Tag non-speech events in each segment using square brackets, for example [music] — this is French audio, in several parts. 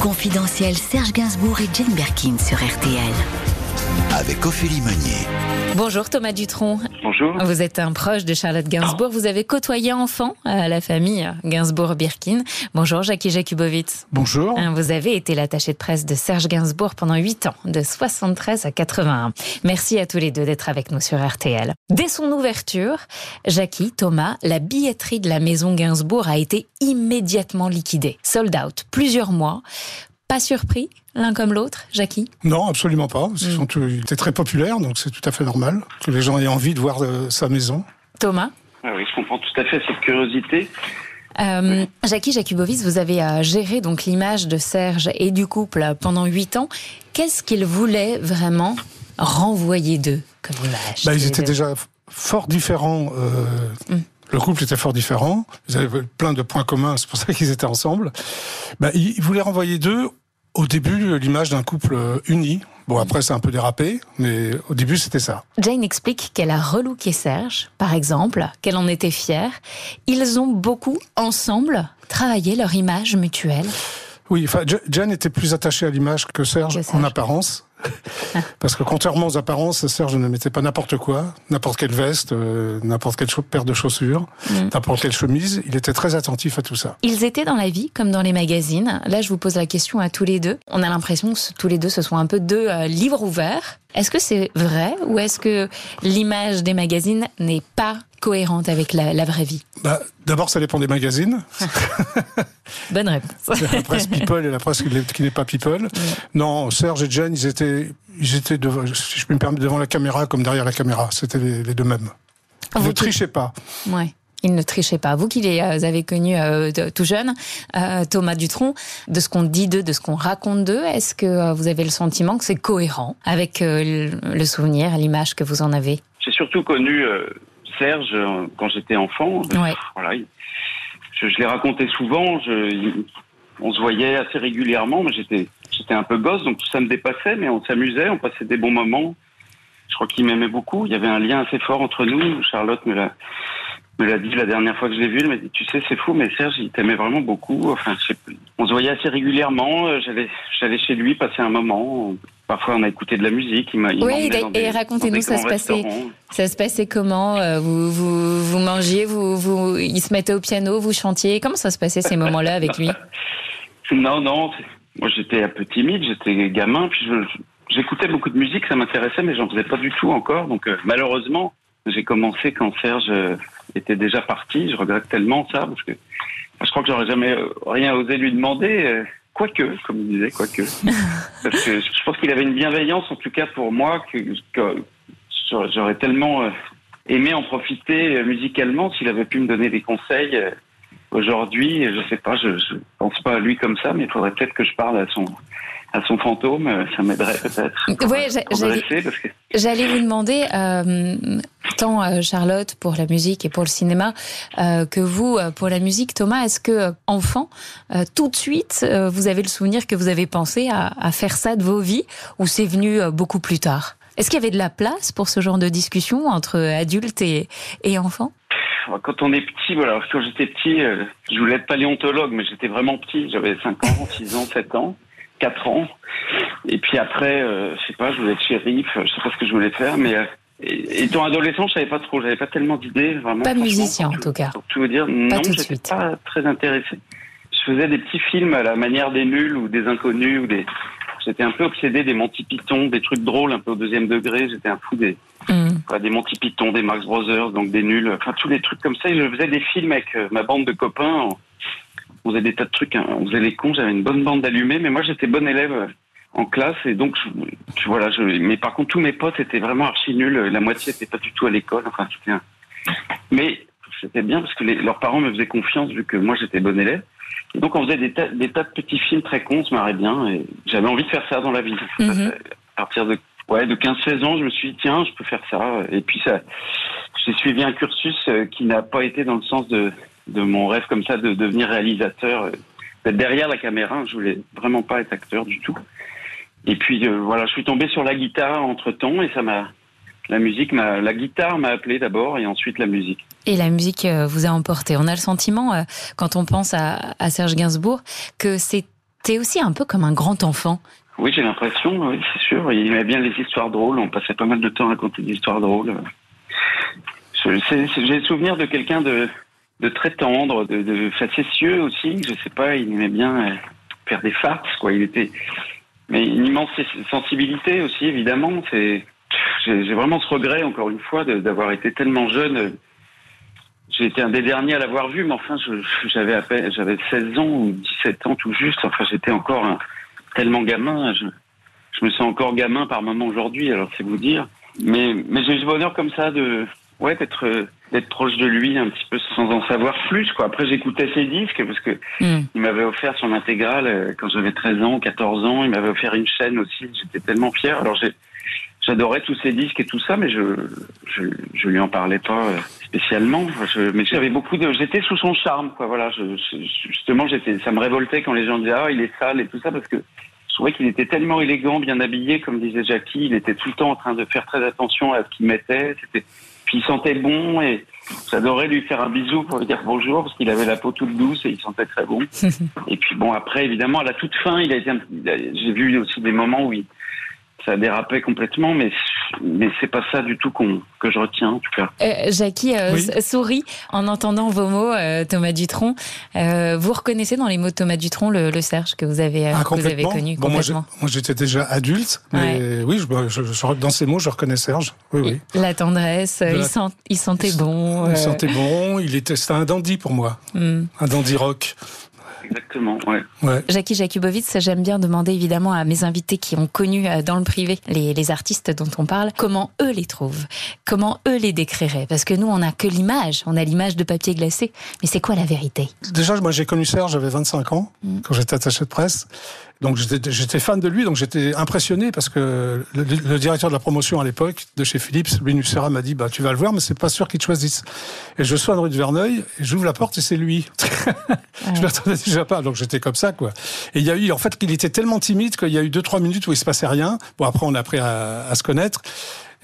Confidentiel Serge Gainsbourg et Jane Birkin sur RTL. Avec Ophélie Meunier. Bonjour Thomas Dutronc. Bonjour. Vous êtes un proche de Charlotte Gainsbourg. Vous avez côtoyé enfant à la famille Gainsbourg-Birkin. Bonjour Jackie Jakubowicz. Bonjour. Hein, vous avez été l'attaché de presse de Serge Gainsbourg pendant 8 ans, de 73 à 81. Merci à tous les deux d'être avec nous sur RTL. Dès son ouverture, Jackie, Thomas, la billetterie de la maison Gainsbourg a été immédiatement liquidée. Sold out. Plusieurs mois. Pas surpris l'un comme l'autre, Jackie? Non, absolument pas. Ils Mm. sont tous- il était très populaire, donc c'est tout à fait normal que les gens aient envie de voir euh, sa maison. Thomas? Ah oui, je comprends tout à fait cette curiosité. Euh, Jackie Jakubowicz, vous avez euh, géré donc l'image de Serge et du couple pendant huit ans. Qu'est-ce qu'il voulait vraiment renvoyer d'eux comme image? Bah, ils étaient déjà fort différents. euh, Mm. Le couple était fort différent. Ils avaient plein de points communs, c'est pour ça qu'ils étaient ensemble. Bah, ils voulaient renvoyer d'eux, au début, l'image d'un couple euh, uni. Bon, après, c'est un peu dérapé, mais au début, c'était ça. Jane explique qu'elle a relooké Serge, par exemple, qu'elle en était fière. Ils ont beaucoup, ensemble, travaillé leur image mutuelle. Oui, enfin, Ja- Jane était plus attachée à l'image que Serge, Que Serge. en apparence. [laughs] Parce que contrairement aux apparences, Serge ne mettait pas n'importe quoi, n'importe quelle veste, euh, n'importe quelle paire de chaussures, Mm. n'importe quelle chemise. Il était très attentif à tout ça. Ils étaient dans la vie comme dans les magazines. Là, je vous pose la question à tous les deux. On a l'impression que tous les deux, ce sont un peu deux euh, livres ouverts. Est-ce que c'est vrai ou est-ce que l'image des magazines n'est pas cohérente avec la, la vraie vie? Bah, D'abord, ça dépend des magazines. [laughs] Bonne réponse. [laughs] la presse People et la presse qui n'est- pas People. Non, Serge et Jane, ils étaient, ils étaient devant, si je peux me permettre, devant la caméra comme derrière la caméra. C'était les, les deux mêmes. Vous ne trichaient pas. Ouais. Ils ne trichaient pas. Vous qui les euh, avez connus euh, de- tout jeunes, euh, Thomas Dutronc, de ce qu'on dit d'eux, de ce qu'on raconte d'eux, est-ce que euh, vous avez le sentiment que c'est cohérent avec le souvenir, l'image que vous en avez? J'ai surtout connu Serge quand j'étais enfant. Ouais. Voilà, il- je, je l'ai raconté souvent. Je, il- on se voyait assez régulièrement, mais j'étais, j'étais un peu gosse, donc tout ça me dépassait, mais on s'amusait, on passait des bons moments. Je crois qu'il m'aimait beaucoup. Il y avait un lien assez fort entre nous. Charlotte me l'a, me l'a dit la dernière fois que je l'ai vu. Elle m'a dit, tu sais, c'est fou, mais Serge, il t'aimait vraiment beaucoup. Enfin, on se voyait assez régulièrement. Euh, J'allais, j'allais chez lui passer un moment. Parfois, on a écouté de la musique. Il m'a, il Oui, et racontez-nous, ça se passait. Ça se passait comment Euh, vous, vous, vous mangiez, vous, vous, il se mettait au piano, vous chantiez. Comment ça se passait ces moments-là avec lui? [laughs] Non, non. Moi, j'étais un peu timide, j'étais gamin, puis je- j'écoutais beaucoup de musique, ça m'intéressait, mais j'en faisais pas du tout encore. Donc, euh, malheureusement, j'ai commencé quand Serge euh, était déjà parti. Je regrette tellement ça, parce que je crois que j'aurais jamais euh, rien osé lui demander. euh, Quoique, comme il disait, quoique. [laughs] Parce que je pense qu'il avait une bienveillance, en tout cas pour moi, que, que j'aurais- tellement aimé en profiter musicalement s'il avait pu me donner des conseils. Aujourd'hui, je sais pas, je, je pense pas à lui comme ça, mais il faudrait peut-être que je parle à son à son fantôme, euh, ça m'aiderait peut-être. [laughs] Pour j'allais- que vous demander, euh, tant euh, Charlotte pour la musique et pour le cinéma, euh, que vous pour la musique, Thomas, est-ce que enfant, euh, tout de suite, vous avez le souvenir que vous avez pensé à, à faire ça de vos vies, ou c'est venu beaucoup plus tard? Est-ce qu'il y avait de la place pour ce genre de discussion entre adultes et, et enfants? Quand on est petit, voilà, quand j'étais petit, je voulais être paléontologue, mais j'étais vraiment petit, j'avais 5 ans, 6 ans, 7 ans, 4 ans. Et puis après, euh, je sais pas, je voulais être shérif, je sais pas ce que je voulais faire, mais euh, étant adolescent, je savais pas trop, j'avais pas tellement d'idées, vraiment. Pas musicien, en tout cas. Pour tout vous dire, non, tout de j'étais pas très intéressé. Je faisais des petits films à la manière des nuls ou des inconnus ou des. J'étais un peu obsédé des Monty Python, des trucs drôles un peu au deuxième degré. J'étais un fou des. Quoi, des Monty Python, des Marx Brothers, donc des nuls, enfin tous les trucs comme ça. Et je faisais des films avec euh, ma bande de copains. On faisait des tas de trucs, hein. on faisait les cons. J'avais une bonne bande d'allumés, mais moi j'étais bon élève en classe et donc je, je- voilà. Je, mais par contre tous mes potes étaient vraiment archi nuls. La moitié n'était pas du tout à l'école. Enfin un... Mais c'était bien parce que les- leurs parents me faisaient confiance vu que moi j'étais bon élève. Et donc on faisait des tas, des tas de petits films très cons, on se marrait bien et j'avais envie de faire ça dans la vie. Mhm. à partir de ouais de 15-16 ans, je me suis dit tiens, je peux faire ça. Et puis ça, j'ai suivi un cursus euh, qui n'a pas été dans le sens de de mon rêve comme ça de devenir réalisateur, euh, d'être derrière la caméra. Je voulais vraiment pas être acteur du tout. Et puis euh, voilà, je suis tombé sur la guitare entre temps et ça m'a la musique m'a la guitare m'a appelé d'abord et ensuite la musique. Et la musique euh, vous a emporté. On a le sentiment, euh, quand on pense à, à Serge Gainsbourg, que c'était aussi un peu comme un grand enfant. Oui, j'ai l'impression, oui, c'est sûr. Il aimait bien les histoires drôles. On passait pas mal de temps à raconter des histoires drôles. J'ai le souvenir de quelqu'un de, de très tendre, de, de facétieux aussi. Je sais pas, il aimait bien euh, faire des farces, quoi. Il était, mais une immense sensibilité aussi, évidemment. C'est, j'ai vraiment ce regret, encore une fois, d'avoir été tellement jeune. J'ai été un des derniers à l'avoir vu, mais enfin, j'avais à peine, j'avais 16 ans ou 17 ans tout juste. Enfin, j'étais encore tellement gamin. Je, je me sens encore gamin par moment aujourd'hui, alors c'est vous dire. Mais, mais j'ai eu ce bonheur comme ça de, ouais, d'être, euh, d'être proche de lui un petit peu sans en savoir plus, quoi. Après, j'écoutais ses disques parce que Hmm. il m'avait offert son intégrale euh, quand j'avais 13 ans, 14 ans. Il m'avait offert une chaîne aussi. J'étais tellement fier. Alors j'ai, j'adorais tous ses disques et tout ça, mais je, je, je lui en parlais pas euh, spécialement. Je, mais j'avais beaucoup de, j'étais sous son charme, quoi. Voilà. Je- justement, j'étais, ça me révoltait quand les gens disaient ah il est sale et tout ça parce que je trouvais qu'il était tellement élégant, bien habillé, comme disait Jackie. Il était tout le temps en train de faire très attention à ce qu'il mettait. C'était, puis il sentait bon et j'adorais lui faire un bisou pour lui dire bonjour parce qu'il avait la peau toute douce et il sentait très bon. [laughs] et puis bon, après, évidemment, à la toute fin, il a été, j'ai vu aussi des moments où il, ça dérapait complètement, mais, mais c'est pas ça du tout qu'on, que je retiens, en tout cas. Euh, Jackie euh, Oui. sourit en entendant vos mots, euh, Thomas Dutronc. Euh, vous reconnaissez dans les mots de Thomas Dutronc le, le Serge que vous avez, euh, Ah, que vous avez connu Bon, complètement moi, j'étais déjà adulte, mais oui, je, je- je- dans ces mots, je reconnais Serge. Oui, oui. La tendresse, euh, De il, la- sent, il sentait bon. Il sentait bon, il était, c'était un dandy pour moi, hmm. un dandy rock. Exactement, ouais. Ouais. Jackie Jakubowicz, j'aime bien demander évidemment à mes invités qui ont connu euh, dans le privé les, les artistes dont on parle, comment eux les trouvent, comment eux les décriraient. Parce que nous, on n'a que l'image, on a l'image de papier glacé. Mais c'est quoi la vérité? Déjà, moi, j'ai connu Serge, j'avais 25 ans, Mm. quand j'étais attaché de presse. Donc, j'étais fan de lui, donc j'étais impressionné parce que le, le directeur de la promotion à l'époque, de chez Philips, Louis Nucera, m'a dit, bah, tu vas le voir, mais c'est pas sûr qu'il te choisisse. Et je sois rue de Verneuil, et j'ouvre la porte et c'est lui. [laughs] je l'attendais déjà pas, donc j'étais comme ça, quoi. Et il y a eu, en fait, qu'il était tellement timide qu'il y a eu deux, trois minutes où il se passait rien. Bon, après, on a appris à, à se connaître.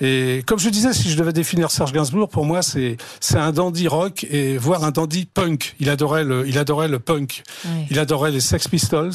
Et comme je disais, si je devais définir Serge Gainsbourg, pour moi, c'est c'est un dandy rock et voire un dandy punk. Il adorait le, il adorait le punk. Il adorait les Sex Pistols.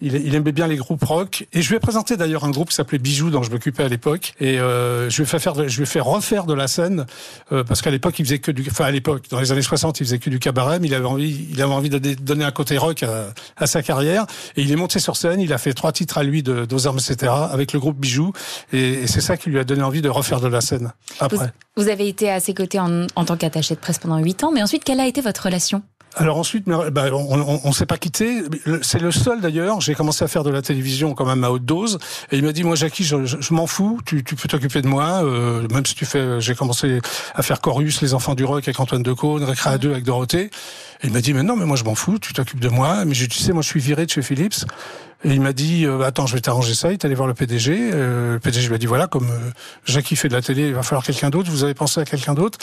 Il, il aimait bien les groupes rock. Et je lui ai présenté d'ailleurs un groupe qui s'appelait Bijoux, dont je m'occupais à l'époque. Et euh, je lui ai fait faire, je lui ai fait refaire de la scène euh, parce qu'à l'époque, il faisait que du, enfin à l'époque, dans les années 60, il faisait que du cabaret. Mais il avait envie, il avait envie de donner un côté rock à, à sa carrière. Et il est monté sur scène. Il a fait trois titres à lui de d'aux armes, etc. avec le groupe Bijoux. Et, et c'est ça qui lui a donné envie de refaire de la scène Vous, après. vous avez été à ses côtés en, en tant qu'attaché de presse pendant 8 ans, mais ensuite, quelle a été votre relation? Alors ensuite, bah, on, on, s'est pas quitté. C'est le seul d'ailleurs. J'ai commencé à faire de la télévision quand même à haute dose. Et il m'a dit, moi Jackie, je, je, je m'en fous. Tu, tu peux t'occuper de moi. Euh, même si tu fais, j'ai commencé à faire Chorus, les enfants du rock avec Antoine Decaune, Récréa 2 avec Dorothée. Et il m'a dit, mais non, mais moi je m'en fous. Tu t'occupes de moi. Mais tu sais, moi je suis viré de chez Philips. Et il m'a dit, euh, attends, je vais t'arranger ça. Il est allé voir le PDG. Euh, le PDG lui a dit, voilà, comme euh, Jackie fait de la télé, il va falloir quelqu'un d'autre. Vous avez pensé à quelqu'un d'autre?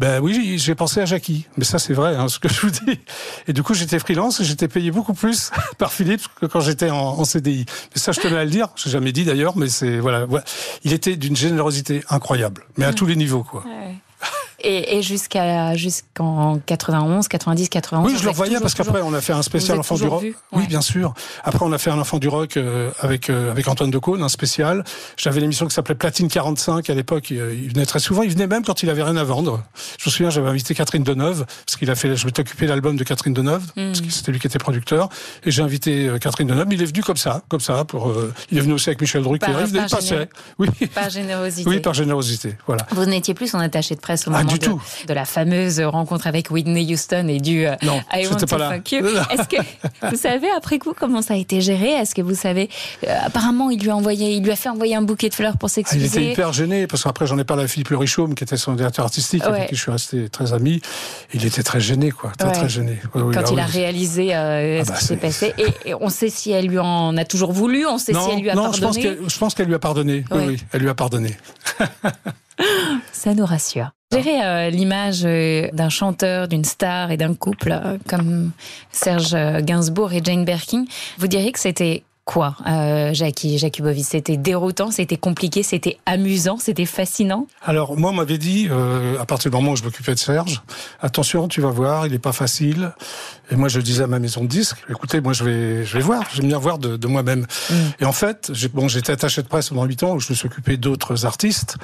Ben oui, j'ai pensé à Jackie. Mais ça, c'est vrai, hein, ce que je vous dis. Et du coup, j'étais freelance et j'étais payé beaucoup plus [laughs] par Philippe que quand j'étais en, en CDI. Mais ça, je tenais à le dire. J'ai jamais dit d'ailleurs, mais c'est voilà, voilà. Il était d'une générosité incroyable, mais à tous les niveaux, quoi. Et, et jusqu'à jusqu'en 91, 90, 91. Oui, je le voyais parce qu'après on a fait un spécial enfant du rock. vu, Oui, bien sûr. Après on a fait un enfant du rock euh, avec euh, avec Antoine Decaune, un spécial. J'avais l'émission qui s'appelait Platine 45 à l'époque. Il, il venait très souvent. Il venait même quand il avait rien à vendre. Je me souviens, j'avais invité Catherine Deneuve parce qu'il a fait. Je m'étais occupé de l'album de Catherine Deneuve Mm. parce que c'était lui qui était producteur. Et j'ai invité euh, Catherine Deneuve. Il est venu comme ça, comme ça. Pour euh, il est venu aussi avec Michel Drucker. Par- il par il passait. Oui. Par générosité. Oui, par générosité. Voilà. Vous n'étiez plus son attaché de presse au Ah, moment du de, tout. de la fameuse rencontre avec Whitney Houston et du euh, Non, I want to pas là. fuck you. Est-ce que vous savez après coup comment ça a été géré? Est-ce que vous savez euh, Apparemment, il lui a envoyé, il lui a fait envoyer un bouquet de fleurs pour Ah, il était s'excuser. hyper gêné parce qu'après j'en ai parlé à Philippe Le Richaume qui était son directeur artistique Ouais. avec qui je suis resté très ami. Il était très gêné quoi, très Ouais. très gêné. Oui, Quand ah il oui. a réalisé euh, Ah ce bah, qui s'est passé, [laughs] et, et on sait si elle lui en a toujours voulu, on sait si elle lui a non, pardonné. qu'elle je pense qu'elle lui a pardonné. Oui, oui, elle lui a pardonné. [laughs] Ça nous rassure. Gérer euh, l'image euh, d'un chanteur, d'une star et d'un couple euh, comme Serge Gainsbourg et Jane Birkin, vous diriez que c'était quoi, euh, Jackie Jakubovic C'était déroutant, c'était compliqué, c'était amusant, c'était fascinant? Alors, moi, on m'avait dit, euh, à partir du moment où je m'occupais de Serge, attention, tu vas voir, il n'est pas facile. Et moi, je disais à ma maison de disques, écoutez, moi, je vais, je vais voir, j'aime bien voir de, de moi-même. Mm. Et en fait, j'ai, bon, j'étais attaché de presse pendant huit ans où je me suis occupé d'autres artistes.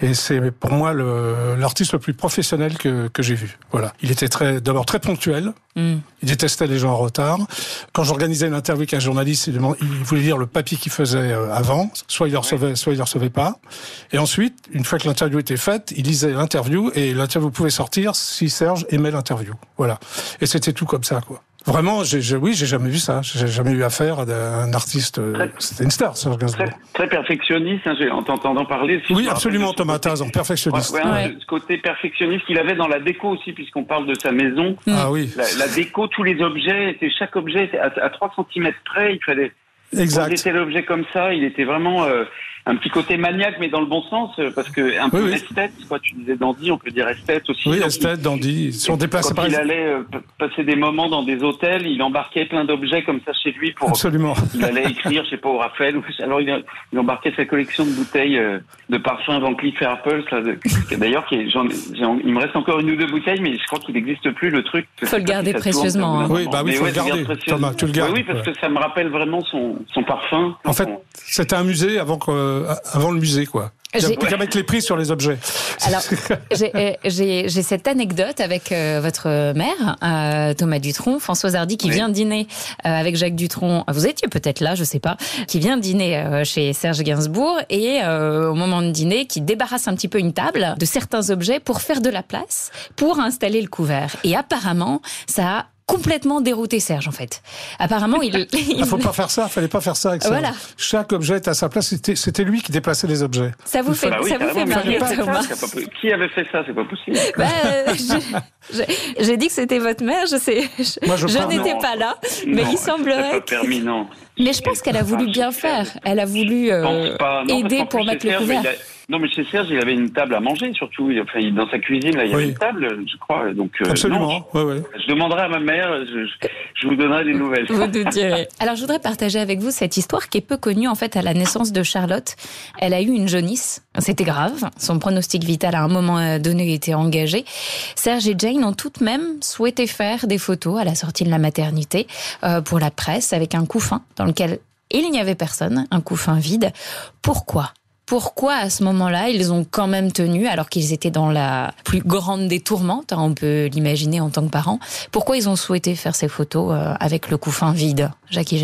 Et c'est pour moi le, l'artiste le plus professionnel que, que j'ai vu. Voilà. Il était très, d'abord très ponctuel. Mm. Il détestait les gens en retard. Quand j'organisais une interview avec un journaliste, il, voulait lire le papier qu'il faisait euh, avant. Soit il le recevait, soit il le recevait pas. Et ensuite, une fois que l'interview était faite, il lisait l'interview et l'interview pouvait sortir si Serge aimait l'interview. Voilà. Et c'était tout comme ça, quoi. Vraiment, j'ai, oui, j'ai jamais vu ça. J'ai jamais eu affaire à un artiste. Euh, c'était une star, Serge Gainsbourg. Très, perfectionniste, hein, en t'entendant parler. oui, absolument, Thomas Tazan, perfectionniste. Ouais, Ce côté perfectionniste qu'il avait dans la déco aussi, puisqu'on parle de sa maison. Ah oui. La, déco, tous les objets, était, chaque objet était à, à 3 cm près. Il fallait. Exact. Quand l'objet comme ça, il était vraiment. Euh, un petit côté maniaque, mais dans le bon sens, euh, parce que un peu esthète, quoi. Tu disais dandy, on peut dire esthète aussi. Oui, esthète, dandy. Ils sont déplacés par. Il allait euh, passer des moments dans des hôtels, il embarquait plein d'objets comme ça chez lui pour. Absolument. [laughs] Il allait écrire, je sais pas, au Raphaël. Alors il, il embarquait sa collection de bouteilles euh, de parfums Van Cleef Arpels. D'ailleurs, il me reste encore une ou deux bouteilles, mais je crois qu'il n'existe plus le truc. Faut le garder précieusement. Hein. Oui, bah oui, faut le garder. Thomas, tu le gardes. Oui, parce que ça me rappelle vraiment son, son parfum. En fait, c'était un musée avant que, avant le musée, quoi. Il n'y a, mettre les prix sur les objets. Alors, [laughs] euh, j'ai cette anecdote avec euh, votre mère, euh, Thomas Dutronc, Françoise Hardy, qui vient dîner avec Jacques Dutronc. Vous étiez peut-être là, je sais pas. Qui vient dîner chez Serge Gainsbourg et au moment de dîner, qui débarrasse un petit peu une table de certains objets pour faire de la place, pour installer le couvert. Et apparemment, ça a complètement dérouté Serge en fait. Apparemment, il. Il [laughs] faut pas faire ça. Fallait pas faire ça avec. Voilà. Chaque objet était à sa place. C'était lui qui déplaçait les objets. Ça vous fait, bah ça vous fait marrer, Thomas. Qui avait fait ça C'est pas possible. [laughs] Bah, J'ai dit que c'était votre mère. Je sais. Je, Moi, je, je n'étais pas là, mais il semblerait. Pas permis, non. Mais je pense qu'elle a voulu bien faire. Elle a voulu euh, aider pour mettre le couvert. Non, mais chez Serge, il avait une table à manger, surtout. Enfin, dans sa cuisine, là, il y avait une table, je crois. Donc, euh, Absolument. ouais, ouais. Je demanderai à ma mère, je, je vous donnerai des nouvelles. Vous nous direz. Alors, je voudrais partager avec vous cette histoire qui est peu connue, en fait, à la naissance de Charlotte. Elle a eu une jaunisse. C'était grave. Son pronostic vital, à un moment euh, donné, était engagé. Serge et Jane ont tout de même souhaité faire des photos à la sortie de la maternité euh, pour la presse avec un couffin dans lequel il n'y avait personne, un couffin vide. Pourquoi? Pourquoi à ce moment-là ils ont quand même tenu, alors qu'ils étaient dans la plus grande des tourmentes, hein, on peut l'imaginer en tant que parents, pourquoi ils ont souhaité faire ces photos euh, avec le couffin vide, Jackie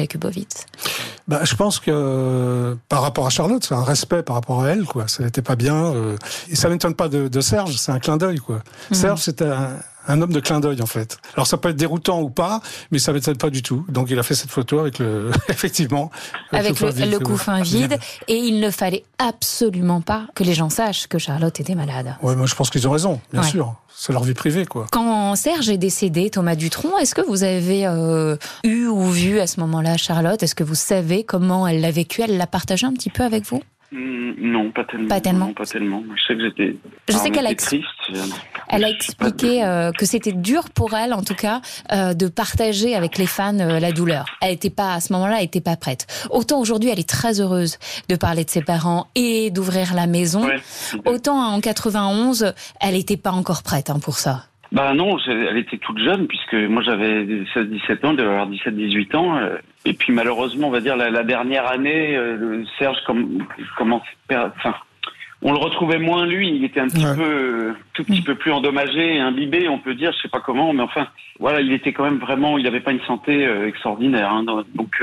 bah, je pense que par rapport à Charlotte, c'est un respect par rapport à elle, quoi. Ça n'était pas bien. Euh, et ça m'étonne pas de, de Serge, c'est un clin d'œil, quoi. Mmh. Serge, c'était un, un homme de clin d'œil en fait. Alors ça peut être déroutant ou pas, mais ça m'étonne pas du tout. Donc il a fait cette photo avec le, [laughs] effectivement, avec, le, le, couffin vide, et il ne fallait absolument pas que les gens sachent que Charlotte était malade. Ouais, moi je pense qu'ils ont raison, bien sûr. C'est leur vie privée, quoi. Quand Serge est décédé, Thomas Dutronc, est-ce que vous avez euh, eu ou vu à ce moment-là Charlotte? Est-ce que vous savez comment elle l'a vécu? Elle l'a partagé un petit peu avec vous? Non, pas tellement. Pas tellement. Non, pas tellement. Je sais que j'étais. Je sais qu'elle a, triste. Elle a expliqué euh, que c'était dur pour elle, en tout cas, euh, de partager avec les fans euh, la douleur. Elle était pas à ce moment-là, elle était pas prête. Autant aujourd'hui, elle est très heureuse de parler de ses parents et d'ouvrir la maison. Autant en 91, elle n'était pas encore prête hein, pour ça. Bah non, elle était toute jeune puisque moi j'avais 16-17 ans, elle devait avoir 17-18 ans. Euh, et puis malheureusement, on va dire la, la dernière année, euh, Serge commence, enfin, on le retrouvait moins lui. Il était un petit peu, tout petit peu plus endommagé, imbibé, on peut dire, je sais pas comment, mais enfin, voilà, il était quand même vraiment, il n'avait pas une santé euh, extraordinaire. Hein, donc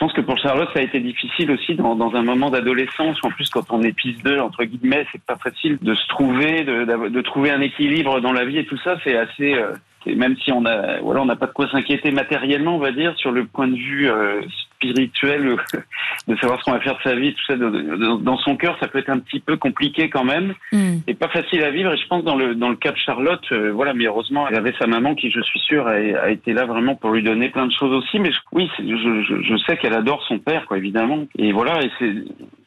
je pense que pour Charlotte, ça a été difficile aussi dans, dans un moment d'adolescence. En plus, quand on est pisse d'eux, entre guillemets, c'est pas facile de se trouver, de, de, trouver un équilibre dans la vie et tout ça. C'est assez, euh, même si on a, voilà, on n'a pas de quoi s'inquiéter matériellement, on va dire, sur le point de vue euh, spirituel, [laughs] de savoir ce qu'on va faire de sa vie, tout ça, dans son cœur, ça peut être un petit peu compliqué quand même, mm. et pas facile à vivre. Et je pense dans le dans le cas de Charlotte, euh, voilà, mais heureusement, elle avait sa maman qui, je suis sûr, a, a, été là vraiment pour lui donner plein de choses aussi. Mais oui, je, je, je sais qu'elle adore son père, quoi, évidemment. Et voilà, et c'est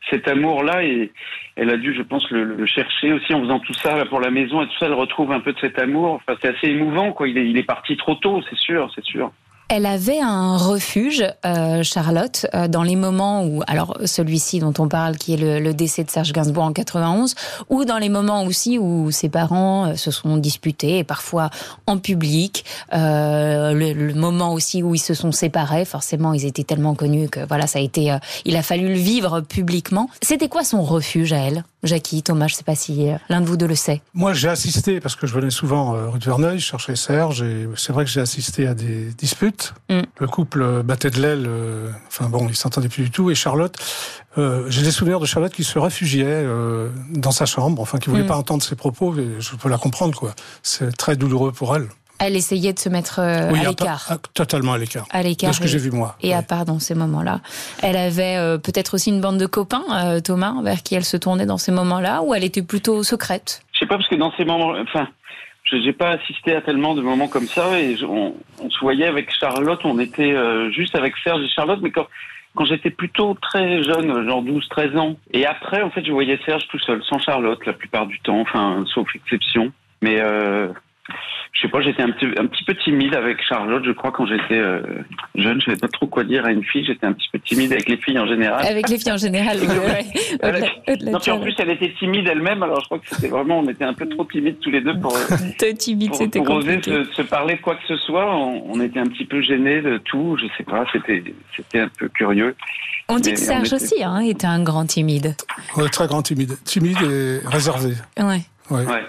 cet amour-là, et elle a dû, je pense, le, le, chercher aussi en faisant tout ça pour la maison et tout ça. Elle retrouve un peu de cet amour. Enfin, c'est assez émouvant, quoi. Il est, il est parti trop tôt, c'est sûr, c'est sûr. Elle avait un refuge, euh, Charlotte, euh, dans les moments où, alors celui-ci dont on parle, qui est le, le, décès de Serge Gainsbourg en 91, ou dans les moments aussi où ses parents euh, se sont disputés, et parfois en public, euh, le, le, moment aussi où ils se sont séparés. Forcément, ils étaient tellement connus que voilà, ça a été, euh, il a fallu le vivre publiquement. C'était quoi son refuge à elle, Jackie, Thomas Je sais pas si l'un de vous deux le sait. Moi, j'ai assisté parce que je venais souvent rue de Verneuil, je cherchais Serge, et c'est vrai que j'ai assisté à des disputes Mm. Le couple battait de l'aile. Euh, enfin bon, ils s'entendaient plus du tout. Et Charlotte, euh, j'ai des souvenirs de Charlotte qui se réfugiait euh, dans sa chambre, enfin qui voulait mm. pas entendre ses propos. Et je peux la comprendre, quoi. C'est très douloureux pour elle. Elle essayait de se mettre à l'écart. Totalement à l'écart. À l'écart. De ce que j'ai vu moi. Et à part dans ces moments-là. Elle avait peut-être aussi une bande de copains, Thomas, vers qui elle se tournait dans ces moments-là, ou elle était plutôt secrète? Je sais pas parce que dans ces moments, enfin, je n'ai pas assisté à tellement de moments comme ça et on, on se voyait avec Charlotte, on était euh, juste avec Serge et Charlotte, mais quand, quand j'étais plutôt très jeune, genre 12-13 ans, et après, en fait, je voyais Serge tout seul, sans Charlotte la plupart du temps, enfin, sauf exception. Mais euh, je sais pas, j'étais un petit, un petit peu timide avec Charlotte, je crois, quand j'étais euh, jeune. Je savais pas trop quoi dire à une fille. J'étais un petit peu timide avec les filles en général. Avec les filles en général, oui. [laughs] non, puis en plus, elle était timide elle-même. Alors, je crois que c'était vraiment, on était un peu trop timides tous les deux pour, [laughs] timide, c'était pour oser se, se, parler de quoi que ce soit. On, on, était un petit peu gênés de tout. Je sais pas, c'était, c'était un peu curieux. On dit que Serge était... aussi hein, était un grand timide. Oui, très grand timide. Timide et réservé. Ouais. Ouais. Ouais.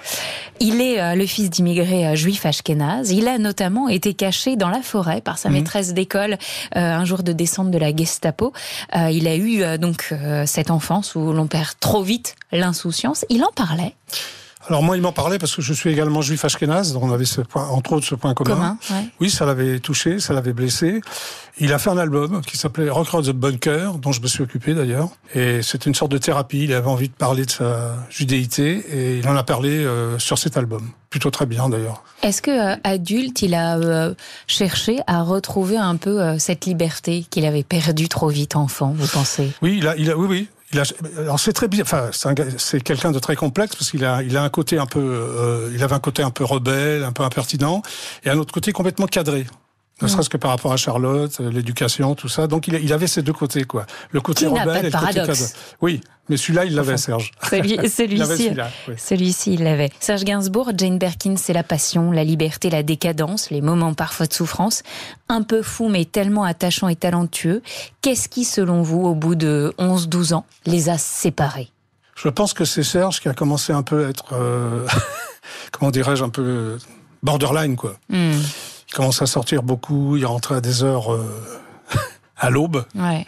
Il est euh, le fils d'immigrés euh, juifs ashkénazes. Il a notamment été caché dans la forêt par sa mmh. maîtresse d'école euh, un jour de descente de la Gestapo. Euh, il a eu euh, donc cette enfance où l'on perd trop vite l'insouciance. Il en parlait. Alors moi, il m'en parlait parce que je suis également juif ashkénaze, donc on avait ce point, entre autres ce point commun. commun ouais. Oui, ça l'avait touché, ça l'avait blessé. Il a fait un album qui s'appelait Rock Road the Bunker, dont je me suis occupé d'ailleurs. Et c'était une sorte de thérapie. Il avait envie de parler de sa judéité et il en a parlé euh, sur cet album. Plutôt très bien d'ailleurs. Est-ce que euh, adulte, il a euh, cherché à retrouver un peu euh, cette liberté qu'il avait perdue trop vite enfant, vous pensez? Oui, il a, il a, oui, oui. Il a, alors c'est très bien. Enfin, c'est quelqu'un de très complexe parce qu'il a, il a un côté un peu, euh, il avait un côté un peu rebelle, un peu impertinent, et un autre côté complètement cadré. Ne serait-ce que par rapport à Charlotte, l'éducation, tout ça. Donc il, avait ces deux côtés, quoi. Le côté rebelle et le paradoxe. côté. Oui, mais celui-là, il l'avait, Serge. Celui, [laughs] celui-ci, celui oui. celui-ci, il l'avait. Serge Gainsbourg, Jane Birkin, c'est la passion, la liberté, la décadence, les moments parfois de souffrance. Un peu fou, mais tellement attachant et talentueux. Qu'est-ce qui, selon vous, au bout de 11-12 ans, les a séparés? Je pense que c'est Serge qui a commencé un peu à être, euh, [laughs] comment dirais-je, un peu borderline, quoi. Mm. Il commençait à sortir beaucoup, il rentrait à des heures euh, à l'aube. Ouais.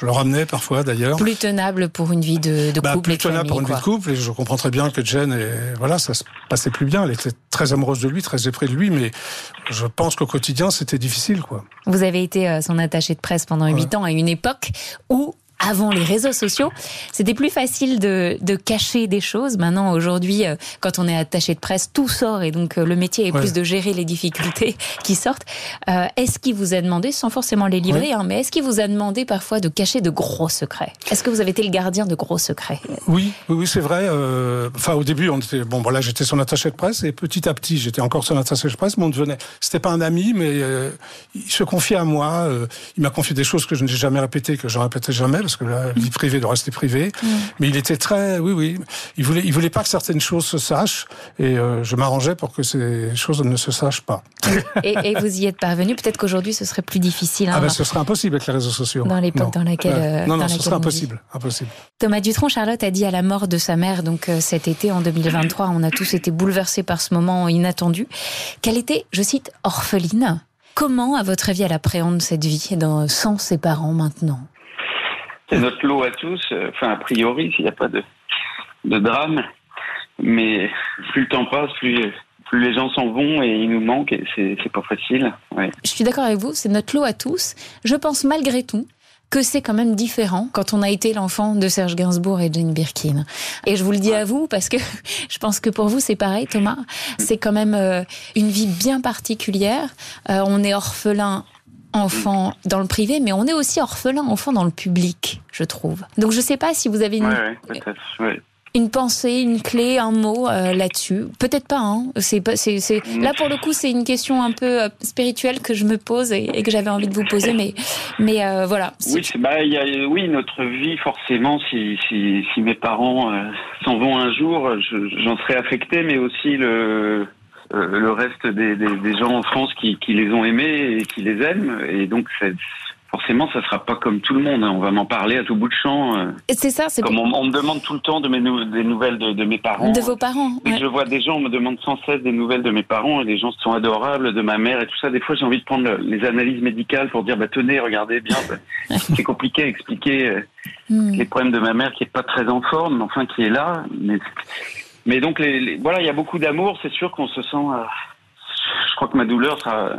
Je le ramenais parfois d'ailleurs. Plus tenable pour une vie de, de bah, couple plus et tenable famille, pour une quoi. vie de couple. Et je comprends très bien que Jen, et, voilà, ça se passait plus bien. Elle était très amoureuse de lui, très épris de lui, mais je pense qu'au quotidien, c'était difficile, quoi. Vous avez été euh, son attaché de presse pendant huit Ouais. ans à une époque où avant les réseaux sociaux, c'était plus facile de, de, cacher des choses. Maintenant, aujourd'hui, euh, quand on est attaché de presse, tout sort et donc euh, le métier est Ouais. plus de gérer les difficultés [laughs] qui sortent. Euh, est-ce qu'il vous a demandé, sans forcément les livrer, Ouais. hein, mais est-ce qu'il vous a demandé parfois de cacher de gros secrets? Est-ce que vous avez été le gardien de gros secrets? Oui, oui, c'est vrai. euh, Enfin, au début, on était bon. Voilà, j'étais son attaché de presse, et petit à petit, j'étais encore son attaché de presse. Mais on devenait. C'était pas un ami, mais euh, il se confiait à moi. euh, il m'a confié des choses que je n'ai jamais répétées, que je répétais jamais, parce que la vie privée doit rester privée. Mais il était très, oui, oui. Il voulait, il voulait pas que certaines choses se sachent, et euh, je m'arrangeais pour que ces choses ne se sachent pas. [laughs] et, et vous y êtes parvenu. Peut-être qu'aujourd'hui, ce serait plus difficile. hein, Ah ben, ce serait impossible avec les réseaux sociaux. Dans l'époque dans laquelle, euh, non, dans non, ce serait impossible, impossible. Thomas Dutronc, Charlotte a dit à la mort de sa mère, donc euh, cet été en 2023, on a tous été bouleversés par ce moment inattendu, qu'elle était, je cite, orpheline. Comment, à votre avis, elle appréhende cette vie dans, sans ses parents maintenant? C'est notre lot à tous. euh, Enfin, a priori, s'il n'y a pas de, de drame. Mais plus le temps passe, plus, les gens s'en vont et ils nous manquent et c'est pas facile. Je suis d'accord avec vous, c'est notre lot à tous. Je pense malgré tout que c'est quand même différent quand on a été l'enfant de Serge Gainsbourg et Jane Birkin. Et je vous le dis à vous parce que [laughs] je pense que pour vous c'est pareil Thomas. C'est quand même euh, une vie bien particulière. Euh, on est orphelin enfant dans le privé, mais on est aussi orphelin enfant dans le public, je trouve. Donc je sais pas si vous avez une... Ouais, ouais, peut-être. Ouais. une pensée, une clé, un mot euh, là-dessus Peut-être pas. Hein. C'est pas. C'est, c'est... Là pour le coup, c'est une question un peu euh, spirituelle que je me pose et, et que j'avais envie de vous poser, mais mais euh, voilà. Oui, bah, y a, oui, notre vie forcément. Si si, si mes parents s'en vont un jour, je, j'en serai affecté, mais aussi le le reste des, des, des, gens en France qui, qui les ont aimés et qui les aiment, et donc forcément, ça sera pas comme tout le monde. Hein. On va m'en parler à tout bout de champ. Euh. C'est ça. C'est comme on, on, me demande tout le temps de mes des nouvelles de, de, mes parents. De vos parents. Ouais. je vois des gens, on me demande sans cesse des nouvelles de mes parents et les gens sont adorables, de ma mère et tout ça. Des fois, j'ai envie de prendre les analyses médicales pour dire, bah tenez, regardez bien. [laughs] c'est compliqué à expliquer euh, mm. les problèmes de ma mère qui est pas très en forme, mais enfin qui est là. Mais, mais donc, les, les, voilà, il y a beaucoup d'amour. C'est sûr qu'on se sent. Euh, je crois que ma douleur sera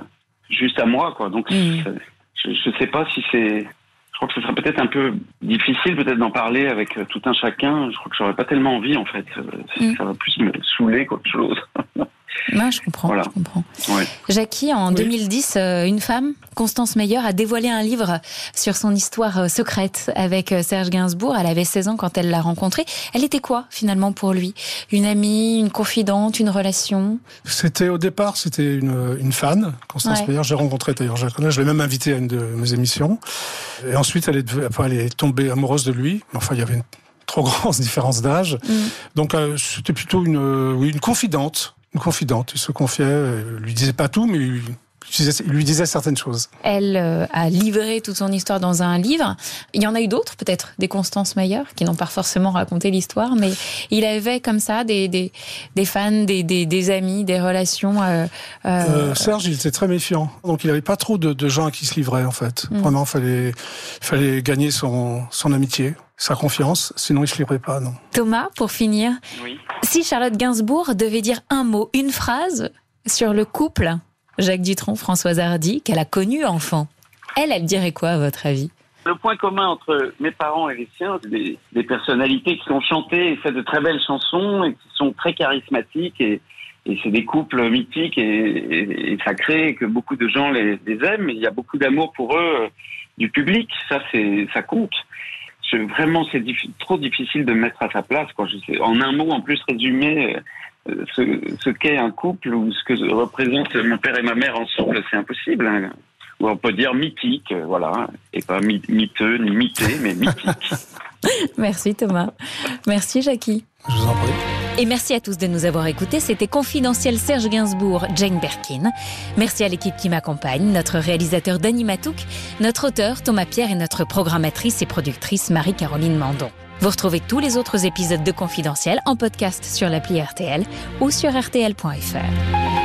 juste à moi, quoi. Donc. Mm je ne sais pas si c'est. Je crois que ce serait peut-être un peu difficile peut-être d'en parler avec euh, tout un chacun. Je crois que j'aurais pas tellement envie en fait. Euh, mm. Ça va plus me saouler qu'autre chose. [laughs] Non, je comprends. Voilà. Je comprends. Ouais. Jackie, en oui. 2010, euh, une femme, Constance Meyer, a dévoilé un livre sur son histoire secrète avec Serge Gainsbourg. Elle avait 16 ans quand elle l'a rencontré. Elle était quoi finalement pour lui? Une amie, une confidente, une relation? C'était au départ, c'était une, une fan, Constance ouais. Meyer. J'ai rencontré d'ailleurs, je la connais. Je l'ai même invitée à une de mes émissions. Et ensuite, elle est, après, elle est tombée amoureuse de lui. Enfin, il y avait une trop [laughs] grande différence d'âge. Mm. Donc, euh, c'était plutôt une, oui, une confidente une confidente. Il se confiait, il lui disait pas tout, mais il lui disait certaines choses. Elle euh, a livré toute son histoire dans un livre. Il y en a eu d'autres, peut-être, des Constance Mayer, qui n'ont pas forcément raconté l'histoire, mais il avait comme ça des, des, des fans, des, des, des, amis, des relations. Euh, euh... Euh, Serge, il était très méfiant. Donc il n'avait pas trop de, de, gens à qui se livrer, en fait. Mm. Vraiment, il fallait, fallait gagner son, son amitié sa confiance, sinon il se livrait pas, non. Thomas, pour finir, oui. si Charlotte Gainsbourg devait dire un mot, une phrase sur le couple Jacques Dutronc, Françoise Hardy, qu'elle a connu enfant, elle, elle dirait quoi à votre avis? Le point commun entre mes parents et les siens, c'est des, des, personnalités qui ont chanté et fait de très belles chansons et qui sont très charismatiques et, et c'est des couples mythiques et, et, et, sacrés et que beaucoup de gens les, les aiment. Il y a beaucoup d'amour pour eux euh, du public, ça c'est ça compte vraiment c'est diffi trop difficile de me mettre à sa place. Quoi. Je sais, en un mot, en plus résumer euh, ce, ce qu'est un couple ou ce que représente mon père et ma mère ensemble, c'est impossible. Hein. Ou on peut dire mythique, euh, voilà, et pas miteux ni mité, mais mythique. [laughs] Merci Thomas. Merci Jackie. Je vous en prie. Et merci à tous de nous avoir écoutés. C'était Confidentiel Serge Gainsbourg, Jane Birkin. Merci à l'équipe qui m'accompagne, notre réalisateur Danny Matouk, notre auteur Thomas Pierre et notre programmatrice et productrice Marie-Caroline Mandon. Vous retrouvez tous les autres épisodes de Confidentiel en podcast sur l'appli RTL ou sur rtl.fr.